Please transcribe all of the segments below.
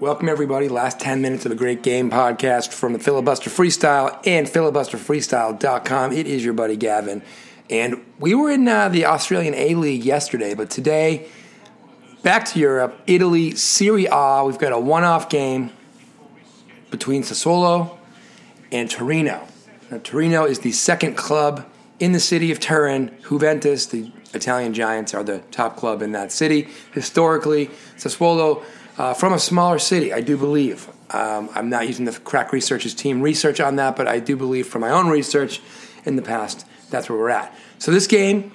Welcome, everybody. Last 10 minutes of a great game podcast from the Filibuster Freestyle and filibusterfreestyle.com. It is your buddy Gavin. And we were in uh, the Australian A League yesterday, but today, back to Europe, Italy, Serie A. We've got a one off game between Sassuolo and Torino. Now, Torino is the second club in the city of Turin. Juventus, the Italian Giants, are the top club in that city. Historically, Sassuolo uh, from a smaller city, I do believe. Um, I'm not using the Crack Research's team research on that, but I do believe from my own research in the past, that's where we're at. So this game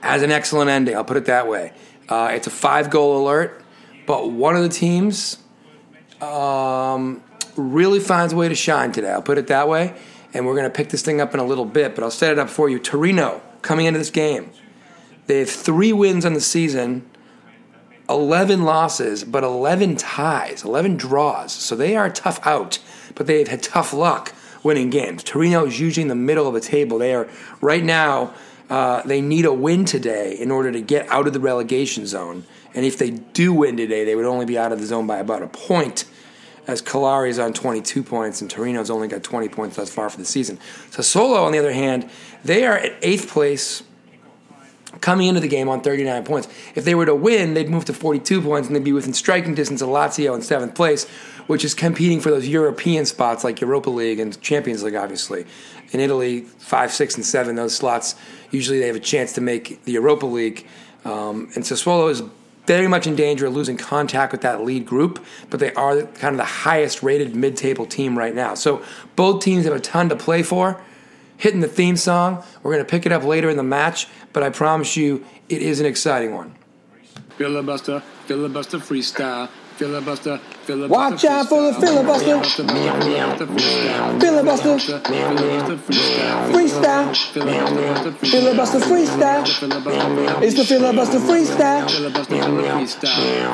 has an excellent ending, I'll put it that way. Uh, it's a five goal alert, but one of the teams um, really finds a way to shine today, I'll put it that way. And we're going to pick this thing up in a little bit, but I'll set it up for you. Torino coming into this game. They have three wins on the season 11 losses, but 11 ties, 11 draws. So they are tough out, but they've had tough luck winning games. Torino is usually in the middle of the table. They are right now. Uh, they need a win today in order to get out of the relegation zone. And if they do win today, they would only be out of the zone by about a point, as Cagliari is on 22 points and Torino's only got 20 points thus far for the season. Sassuolo, on the other hand, they are at eighth place coming into the game on 39 points. If they were to win, they'd move to 42 points and they'd be within striking distance of Lazio in seventh place, which is competing for those European spots like Europa League and Champions League, obviously. In Italy, five, six, and seven, those slots, usually they have a chance to make the Europa League. Um, and Sassuolo is very much in danger of losing contact with that lead group, but they are kind of the highest rated mid table team right now. So both teams have a ton to play for hitting the theme song. We're going to pick it up later in the match, but I promise you it is an exciting one. Filibuster, filibuster freestyle. Filibuster, filibuster. Watch out for the filibuster. Filibuster. Freestyle. Filibuster freestyle. It's the filibuster freestyle.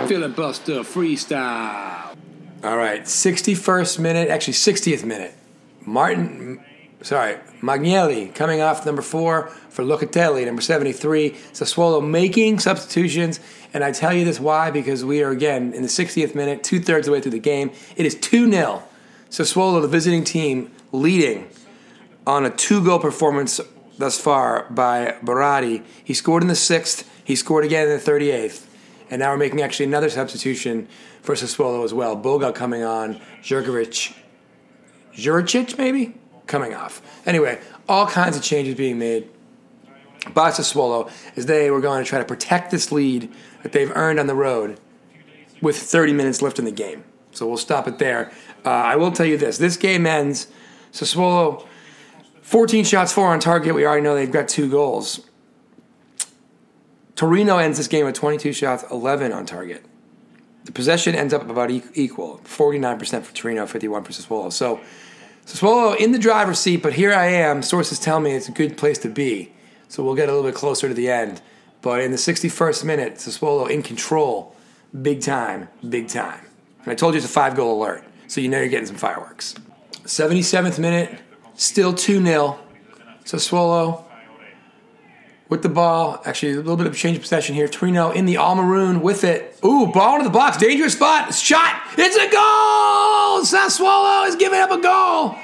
Filibuster freestyle. All right, 61st minute, actually 60th minute. Martin sorry, Magnanelli coming off number four for Locatelli, number 73. Sassuolo making substitutions. And I tell you this why, because we are again in the 60th minute, two thirds of the way through the game. It is 2 0. Sassuolo, the visiting team, leading on a two goal performance thus far by Berardi. He scored in the sixth, he scored again in the 38th. And now we're making actually another substitution for Sassuolo as well. Boga coming on, Jurkovic. Juricic, maybe? Coming off. Anyway, all kinds of changes being made by Sassuolo as they were going to try to protect this lead that they've earned on the road with 30 minutes left in the game. So we'll stop it there. Uh, I will tell you this: this game ends. Sassuolo, 14 shots, four on target. We already know they've got two goals. Torino ends this game with 22 shots, 11 on target. The possession ends up about equal 49% for Torino, 51% for Sassuolo. So Sassuolo in the driver's seat, but here I am. Sources tell me it's a good place to be. So we'll get a little bit closer to the end. But in the 61st minute, Sassuolo in control. Big time, big time. And I told you it's a five goal alert, so you know you're getting some fireworks. 77th minute, still 2 0. Sassuolo with the ball. Actually, a little bit of change of possession here. Torino in the all maroon with it. Ooh, ball into the box. Dangerous spot. Shot. It's a goal. Sassuolo is giving up a goal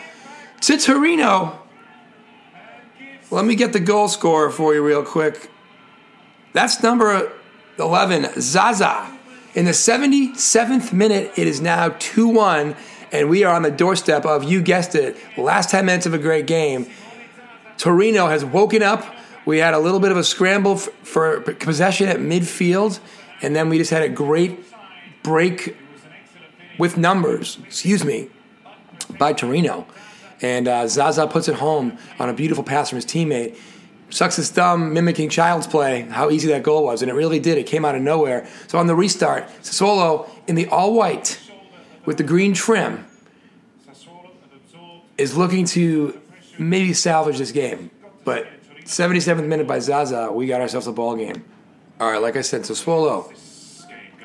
to Torino. Let me get the goal scorer for you real quick. That's number 11, Zaza. In the 77th minute, it is now 2 1, and we are on the doorstep of, you guessed it, last 10 minutes of a great game. Torino has woken up we had a little bit of a scramble for, possession at midfield, and then we just had a great break with numbers, excuse me, by Torino. And uh, Zaza puts it home on a beautiful pass from his teammate. Sucks his thumb, mimicking child's play, how easy that goal was. And it really did. It came out of nowhere. So on the restart, Sassuolo in the all white with the green trim is looking to maybe salvage this game. But 77th minute by Zaza, we got ourselves a ball game. All right, like I said, Sassuolo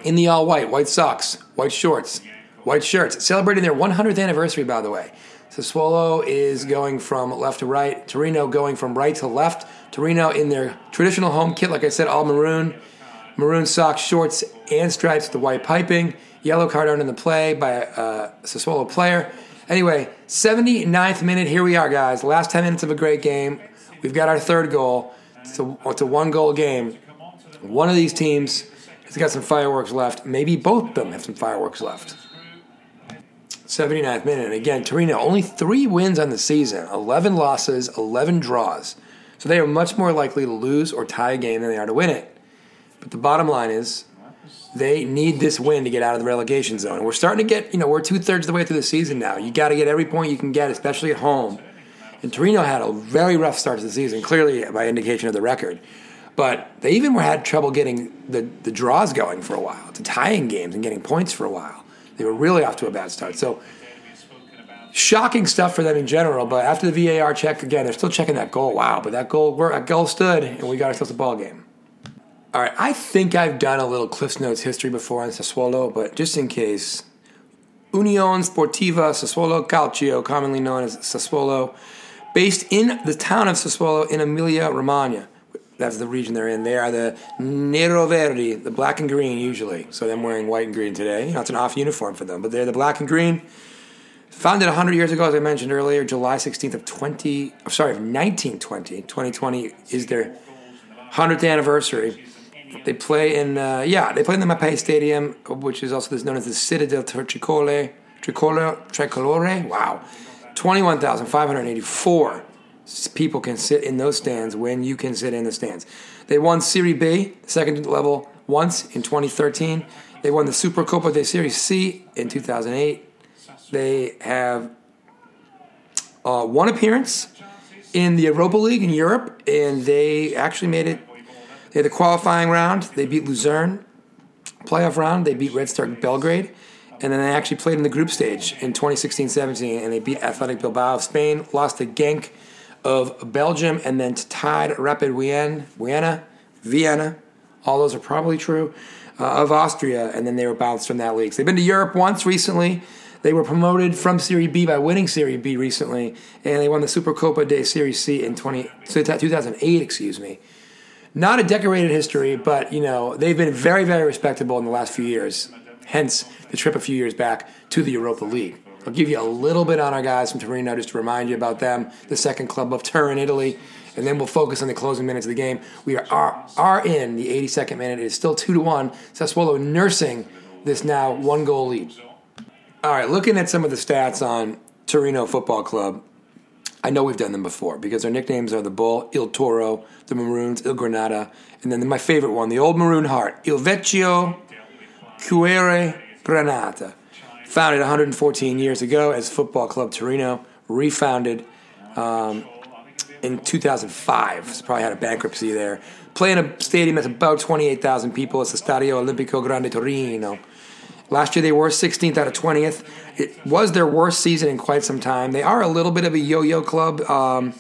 in the all white, white socks, white shorts, white shirts, celebrating their 100th anniversary, by the way. Sassuolo is going from left to right, Torino going from right to left. Torino in their traditional home kit, like I said, all maroon, maroon socks, shorts, and stripes with the white piping. Yellow card on in the play by a uh, Sassuolo player. Anyway, 79th minute. Here we are, guys. Last 10 minutes of a great game. We've got our third goal. It's a, it's a one goal game. One of these teams has got some fireworks left. Maybe both of them have some fireworks left. 79th minute. And again, Torino, only three wins on the season 11 losses, 11 draws. So they are much more likely to lose or tie a game than they are to win it. But the bottom line is they need this win to get out of the relegation zone. We're starting to get, you know, we're two thirds of the way through the season now. You got to get every point you can get, especially at home. And Torino had a very rough start to the season, clearly by indication of the record. But they even had trouble getting the, the draws going for a while, to tying games and getting points for a while. They were really off to a bad start. So shocking stuff for them in general. But after the VAR check again, they're still checking that goal. Wow, but that goal, that goal stood, and we got ourselves a ball game. All right, I think I've done a little Cliffs Notes history before on Sassuolo, but just in case, Union Sportiva Sassuolo Calcio, commonly known as Sassuolo, based in the town of Sassuolo in Emilia Romagna. That's the region they're in. They are the Nero Verdi, the black and green usually. So them wearing white and green today. You know, it's an off uniform for them, but they're the black and green. Founded 100 years ago, as I mentioned earlier, July 16th of 20, I'm sorry, of 1920. 2020 is their 100th anniversary. They play in, uh, yeah, they play in the Mapei Stadium, which is also known as the Città del Tricolore. Tricolore, Tricolore, wow. 21,584 people can sit in those stands when you can sit in the stands. They won Serie B, second level, once in 2013. They won the Supercoppa de Serie C in 2008. They have uh, one appearance in the Europa League in Europe, and they actually made it. They had the qualifying round. They beat Luzern. Playoff round, they beat Red Star Belgrade. And then they actually played in the group stage in 2016 17, and they beat Athletic Bilbao of Spain, lost to Genk of Belgium, and then tied Rapid Vienna, Vienna, Vienna. All those are probably true. Uh, of Austria, and then they were bounced from that league. So they've been to Europe once recently. They were promoted from Serie B by winning Serie B recently, and they won the Supercoppa de Serie C in 20, 2008, excuse me. Not a decorated history, but you know they've been very, very respectable in the last few years. Hence the trip a few years back to the Europa League. I'll give you a little bit on our guys from Torino just to remind you about them, the second club of Turin, Italy, and then we'll focus on the closing minutes of the game. We are, are, are in the 82nd minute. It is still 2 to 1. Sassuolo nursing this now one goal lead. All right, looking at some of the stats on Torino Football Club, I know we've done them before because their nicknames are the Bull, Il Toro, the Maroons, Il Granata, and then my favorite one, the Old Maroon Heart, Il Vecchio Cuore Granata. Founded 114 years ago as Football Club Torino, refounded um, in 2005. So probably had a bankruptcy there. Playing a stadium that's about 28,000 people. It's the Stadio Olimpico Grande Torino. Last year they were 16th out of 20th. It was their worst season in quite some time. They are a little bit of a yo-yo club, um,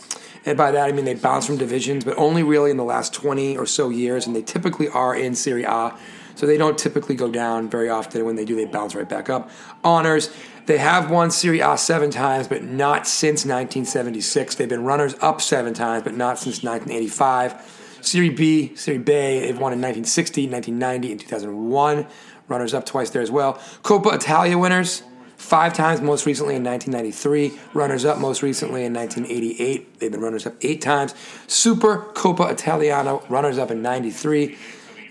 and by that I mean they bounce from divisions, but only really in the last 20 or so years, and they typically are in Serie A. So they don't typically go down very often. When they do, they bounce right back up. Honors. They have won Serie A seven times, but not since 1976. They've been runners up seven times, but not since 1985. Serie B, Serie B, they've won in 1960, 1990, and 2001. Runners up twice there as well. Coppa Italia winners five times, most recently in 1993. Runners up most recently in 1988. They've been runners up eight times. Super Coppa Italiana, runners up in 93.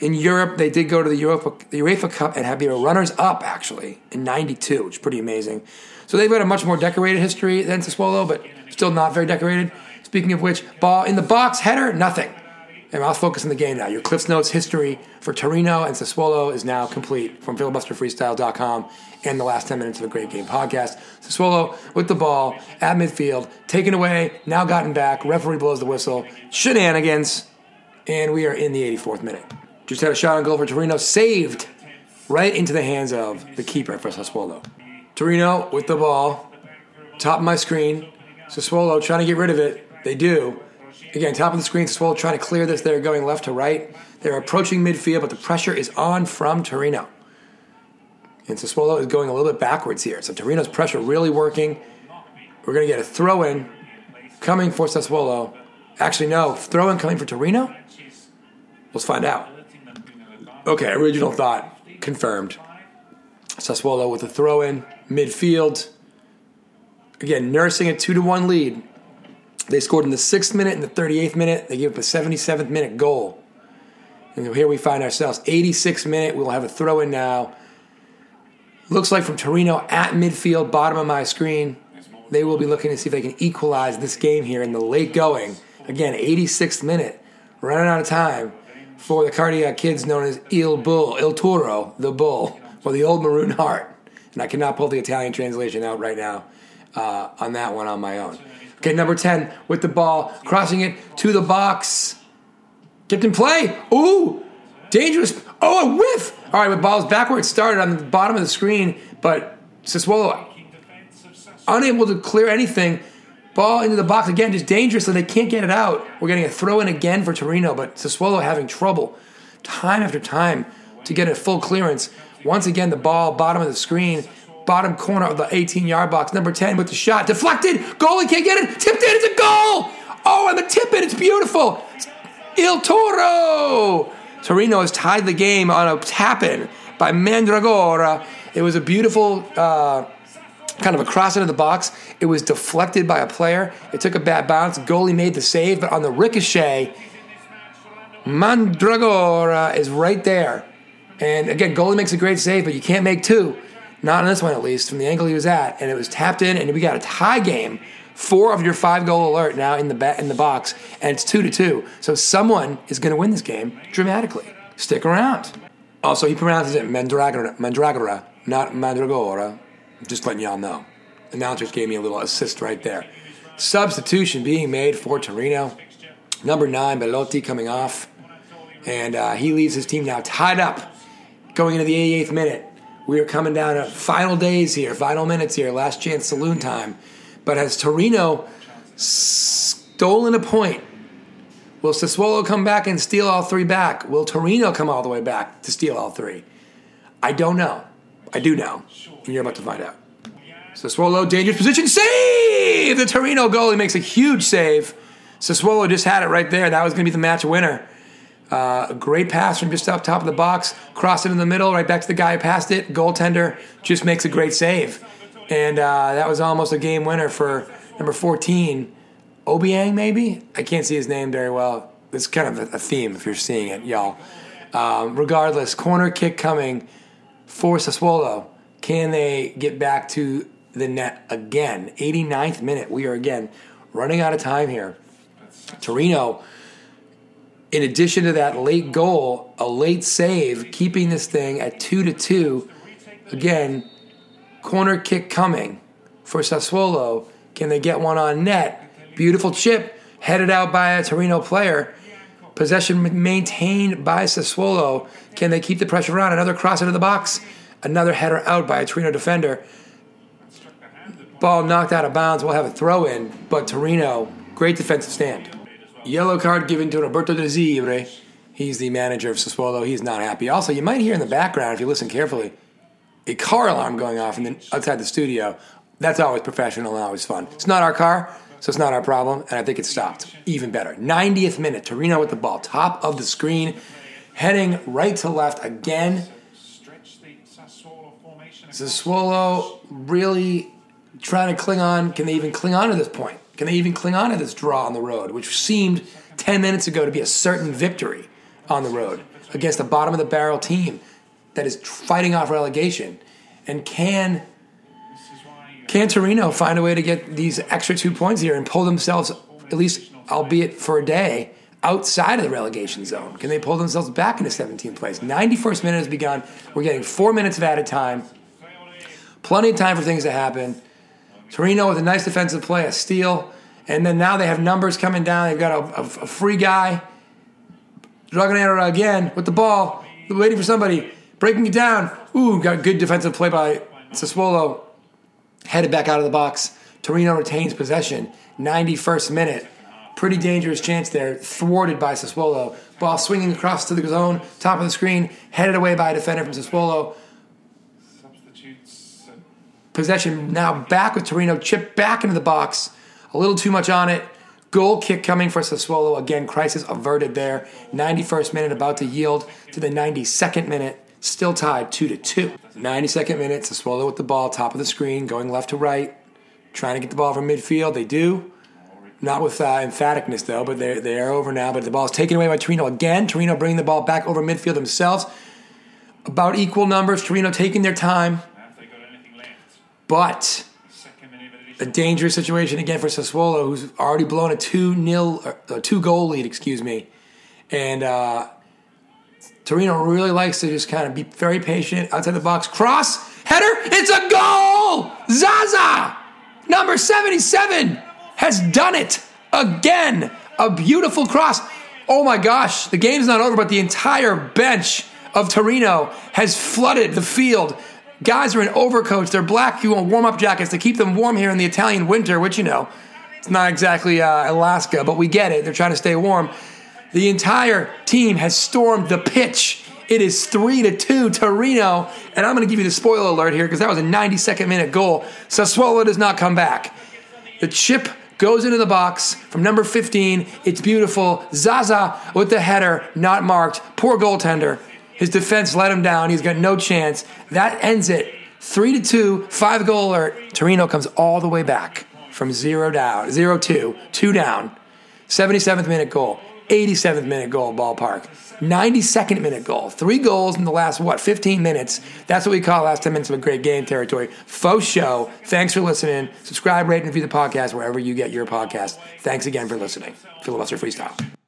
In Europe, they did go to the Europa, the UEFA Cup and have been runners up actually in '92, which is pretty amazing. So they've got a much more decorated history than Sassuolo, but still not very decorated. Speaking of which, ball in the box, header, nothing. And I'll focus on the game now. Your Cliffs Notes history for Torino and Sassuolo is now complete from filibusterfreestyle.com and the last 10 minutes of a great game podcast. Sassuolo with the ball at midfield, taken away, now gotten back. Referee blows the whistle. Shenanigans. And we are in the 84th minute. Just had a shot on goal for Torino, saved right into the hands of the keeper for Sassuolo. Torino with the ball, top of my screen. Sassuolo trying to get rid of it. They do. Again, top of the screen, Sassuolo trying to clear this. They're going left to right. They're approaching midfield, but the pressure is on from Torino. And Sassuolo is going a little bit backwards here. So Torino's pressure really working. We're going to get a throw in coming for Sassuolo. Actually, no, throw in coming for Torino? Let's find out. Okay, original thought confirmed. Sassuolo with a throw in midfield. Again, nursing a 2 to 1 lead. They scored in the sixth minute and the 38th minute. They gave up a 77th minute goal. And here we find ourselves, 86th minute. We'll have a throw in now. Looks like from Torino at midfield, bottom of my screen. They will be looking to see if they can equalize this game here in the late going. Again, 86th minute, running out of time for the cardiac kids known as Il Bull, Il Toro, the Bull, or the Old Maroon Heart. And I cannot pull the Italian translation out right now uh, on that one on my own. Okay, number 10 with the ball, crossing it to the box. Kept in play. Ooh, dangerous. Oh, a whiff. All right, with balls back where it started on the bottom of the screen, but Sassuolo unable to clear anything. Ball into the box again, just dangerous, so they can't get it out. We're getting a throw in again for Torino, but Sassuolo having trouble time after time to get a full clearance. Once again, the ball, bottom of the screen, bottom corner of the 18 yard box. Number 10 with the shot, deflected. Goalie can't get it. Tipped in, it's a goal. Oh, and the tip in, it's beautiful. Il Toro. Torino has tied the game on a tap in by Mandragora. It was a beautiful. Uh, kind of a cross into the box. It was deflected by a player. It took a bad bounce. Goalie made the save, but on the ricochet, Mandragora is right there. And again, goalie makes a great save, but you can't make two. Not on this one, at least, from the angle he was at. And it was tapped in, and we got a tie game. Four of your five goal alert now in the ba- in the box, and it's two to two. So someone is going to win this game dramatically. Stick around. Also, he pronounces it Mandragora, Mandragora, not Mandragora. Just letting y'all know. Announcers gave me a little assist right there. Substitution being made for Torino. Number nine, Belotti coming off. And uh, he leaves his team now tied up going into the 88th minute. We are coming down to final days here, final minutes here, last chance saloon time. But has Torino stolen a point? Will Sassuolo come back and steal all three back? Will Torino come all the way back to steal all three? I don't know. I do know. And you're about to find out. Sassuolo, dangerous position, save! The Torino goalie makes a huge save. Sassuolo just had it right there. That was going to be the match winner. Uh, a great pass from just up top of the box, cross it in the middle, right back to the guy who passed it. Goaltender just makes a great save. And uh, that was almost a game winner for number 14, Obiang, maybe? I can't see his name very well. It's kind of a theme if you're seeing it, y'all. Um, regardless, corner kick coming for Sassuolo. Can they get back to the net again? 89th minute. We are again running out of time here. Torino, in addition to that late goal, a late save, keeping this thing at 2 to 2. Again, corner kick coming for Sassuolo. Can they get one on net? Beautiful chip headed out by a Torino player. Possession maintained by Sassuolo. Can they keep the pressure on? Another cross into the box. Another header out by a Torino defender. Ball knocked out of bounds. We'll have a throw in, but Torino, great defensive stand. Yellow card given to Roberto De Zerbi. He's the manager of Sassuolo. He's not happy. Also, you might hear in the background, if you listen carefully, a car alarm going off in the, outside the studio. That's always professional and always fun. It's not our car, so it's not our problem, and I think it stopped. Even better. 90th minute, Torino with the ball, top of the screen, heading right to left again. Sassuolo really trying to cling on. Can they even cling on to this point? Can they even cling on to this draw on the road, which seemed 10 minutes ago to be a certain victory on the road against the bottom of the barrel team that is fighting off relegation? And can can Torino find a way to get these extra two points here and pull themselves, at least albeit for a day, outside of the relegation zone? Can they pull themselves back into 17th place? 91st minute has begun. We're getting four minutes of added time. Plenty of time for things to happen. Torino with a nice defensive play, a steal, and then now they have numbers coming down. They've got a, a, a free guy, Dragonero again with the ball, waiting for somebody, breaking it down. Ooh, got good defensive play by Sassuolo. Headed back out of the box. Torino retains possession. 91st minute. Pretty dangerous chance there, thwarted by Sassuolo. Ball swinging across to the zone, top of the screen, headed away by a defender from Sassuolo. Possession now back with Torino, chip back into the box. A little too much on it. Goal kick coming for Sassuolo. Again, crisis averted there. 91st minute about to yield to the 92nd minute. Still tied two to two. 92nd minutes. minute, Sassuolo with the ball, top of the screen, going left to right, trying to get the ball from midfield. They do. Not with uh, emphaticness though, but they're, they are over now. But the ball is taken away by Torino again. Torino bringing the ball back over midfield themselves. About equal numbers. Torino taking their time. But a dangerous situation again for Sassuolo, who's already blown a two nil, a two goal lead, excuse me, and uh, Torino really likes to just kind of be very patient outside the box. Cross header, it's a goal! Zaza, number seventy-seven, has done it again. A beautiful cross. Oh my gosh, the game's not over, but the entire bench of Torino has flooded the field Guys are in overcoats. They're black. You want warm up jackets to keep them warm here in the Italian winter, which, you know, it's not exactly uh, Alaska, but we get it. They're trying to stay warm. The entire team has stormed the pitch. It is 3 to 2 Torino. And I'm going to give you the spoiler alert here because that was a 92nd minute goal. Sassuolo does not come back. The chip goes into the box from number 15. It's beautiful. Zaza with the header, not marked. Poor goaltender. His defense let him down. He's got no chance. That ends it. Three to two, five goal alert. Torino comes all the way back from zero down, zero two, two down. 77th minute goal, 87th minute goal, ballpark. 92nd minute goal. Three goals in the last, what, 15 minutes. That's what we call last 10 minutes of a great game territory. Faux show. Thanks for listening. Subscribe, rate, and review the podcast wherever you get your podcast. Thanks again for listening. Filibuster Freestyle.